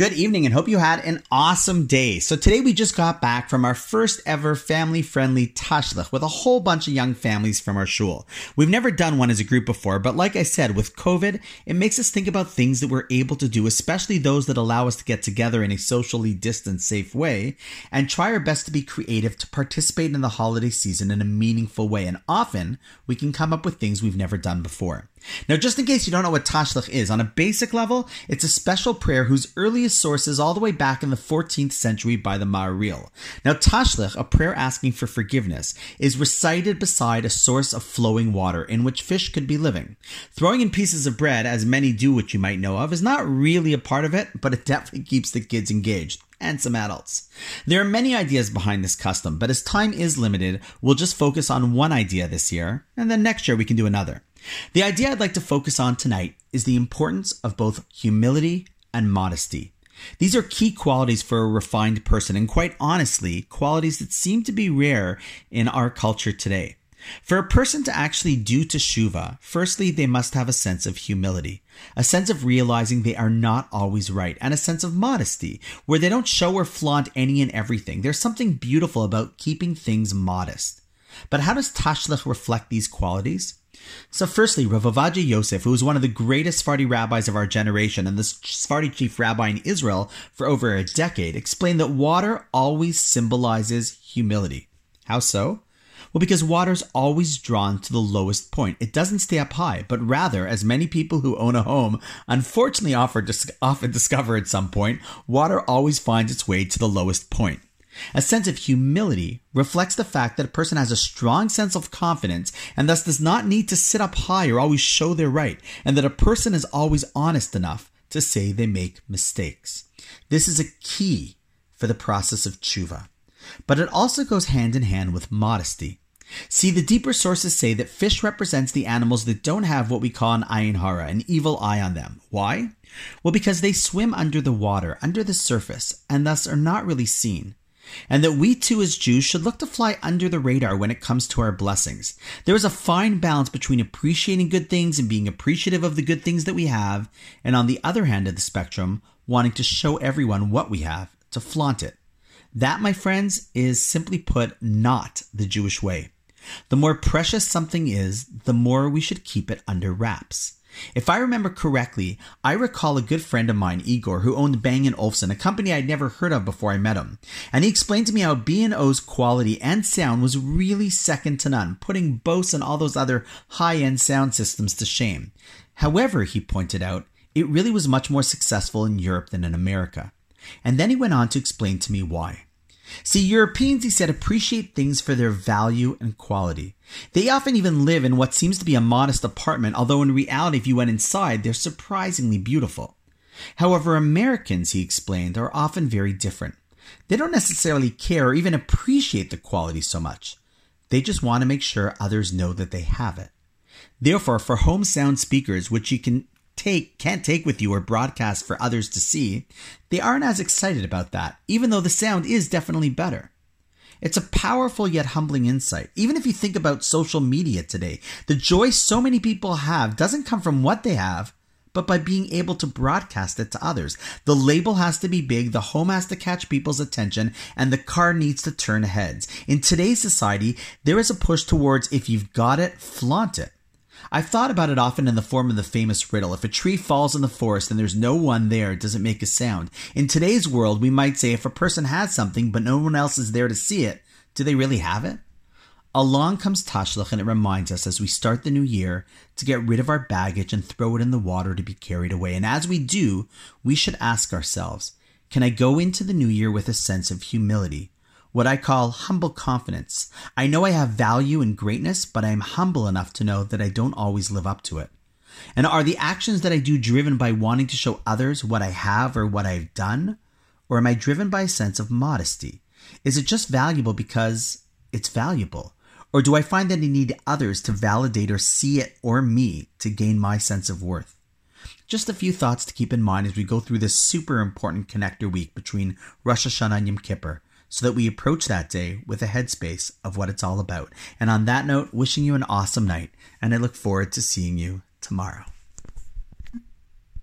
Good evening and hope you had an awesome day. So today we just got back from our first ever family friendly Tashlich with a whole bunch of young families from our shul. We've never done one as a group before, but like I said, with COVID, it makes us think about things that we're able to do, especially those that allow us to get together in a socially distant, safe way, and try our best to be creative to participate in the holiday season in a meaningful way. And often we can come up with things we've never done before. Now, just in case you don't know what Tashlich is, on a basic level, it's a special prayer whose earliest source is all the way back in the 14th century by the Maharil. Now, Tashlich, a prayer asking for forgiveness, is recited beside a source of flowing water in which fish could be living. Throwing in pieces of bread, as many do, which you might know of, is not really a part of it, but it definitely keeps the kids engaged and some adults. There are many ideas behind this custom, but as time is limited, we'll just focus on one idea this year, and then next year we can do another. The idea I'd like to focus on tonight is the importance of both humility and modesty. These are key qualities for a refined person, and quite honestly, qualities that seem to be rare in our culture today. For a person to actually do teshuva, firstly, they must have a sense of humility, a sense of realizing they are not always right, and a sense of modesty, where they don't show or flaunt any and everything. There's something beautiful about keeping things modest. But how does Tashlich reflect these qualities? So, firstly, Rav Ovadia Yosef, who was one of the greatest Sephardi rabbis of our generation and the Sephardi chief rabbi in Israel for over a decade, explained that water always symbolizes humility. How so? Well, because water's always drawn to the lowest point. It doesn't stay up high, but rather, as many people who own a home unfortunately often discover at some point, water always finds its way to the lowest point. A sense of humility reflects the fact that a person has a strong sense of confidence and thus does not need to sit up high or always show they're right, and that a person is always honest enough to say they make mistakes. This is a key for the process of tshuva. But it also goes hand in hand with modesty. See, the deeper sources say that fish represents the animals that don't have what we call an ayin hara, an evil eye on them. Why? Well, because they swim under the water, under the surface, and thus are not really seen and that we too as Jews should look to fly under the radar when it comes to our blessings. There is a fine balance between appreciating good things and being appreciative of the good things that we have, and on the other hand of the spectrum, wanting to show everyone what we have, to flaunt it. That, my friends, is simply put not the Jewish way. The more precious something is, the more we should keep it under wraps. If I remember correctly, I recall a good friend of mine, Igor, who owned Bang & Olufsen, a company I'd never heard of before I met him. And he explained to me how B&O's quality and sound was really second to none, putting Bose and all those other high-end sound systems to shame. However, he pointed out, it really was much more successful in Europe than in America. And then he went on to explain to me why. See, Europeans, he said, appreciate things for their value and quality. They often even live in what seems to be a modest apartment, although in reality, if you went inside, they're surprisingly beautiful. However, Americans, he explained, are often very different. They don't necessarily care or even appreciate the quality so much. They just want to make sure others know that they have it. Therefore, for home sound speakers, which you can take can't take with you or broadcast for others to see, they aren't as excited about that, even though the sound is definitely better. It's a powerful yet humbling insight. Even if you think about social media today, the joy so many people have doesn't come from what they have, but by being able to broadcast it to others. The label has to be big, the home has to catch people's attention, and the car needs to turn heads. In today's society, there is a push towards if you've got it, flaunt it. I've thought about it often in the form of the famous riddle. If a tree falls in the forest and there's no one there, it doesn't make a sound. In today's world, we might say if a person has something but no one else is there to see it, do they really have it? Along comes Tashlich and it reminds us as we start the new year to get rid of our baggage and throw it in the water to be carried away. And as we do, we should ask ourselves, can I go into the new year with a sense of humility? What I call humble confidence. I know I have value and greatness, but I am humble enough to know that I don't always live up to it. And are the actions that I do driven by wanting to show others what I have or what I've done? Or am I driven by a sense of modesty? Is it just valuable because it's valuable? Or do I find that I need others to validate or see it or me to gain my sense of worth? Just a few thoughts to keep in mind as we go through this super important connector week between Rosh Hashanah and Yom Kippur so that we approach that day with a headspace of what it's all about. And on that note, wishing you an awesome night, and I look forward to seeing you tomorrow.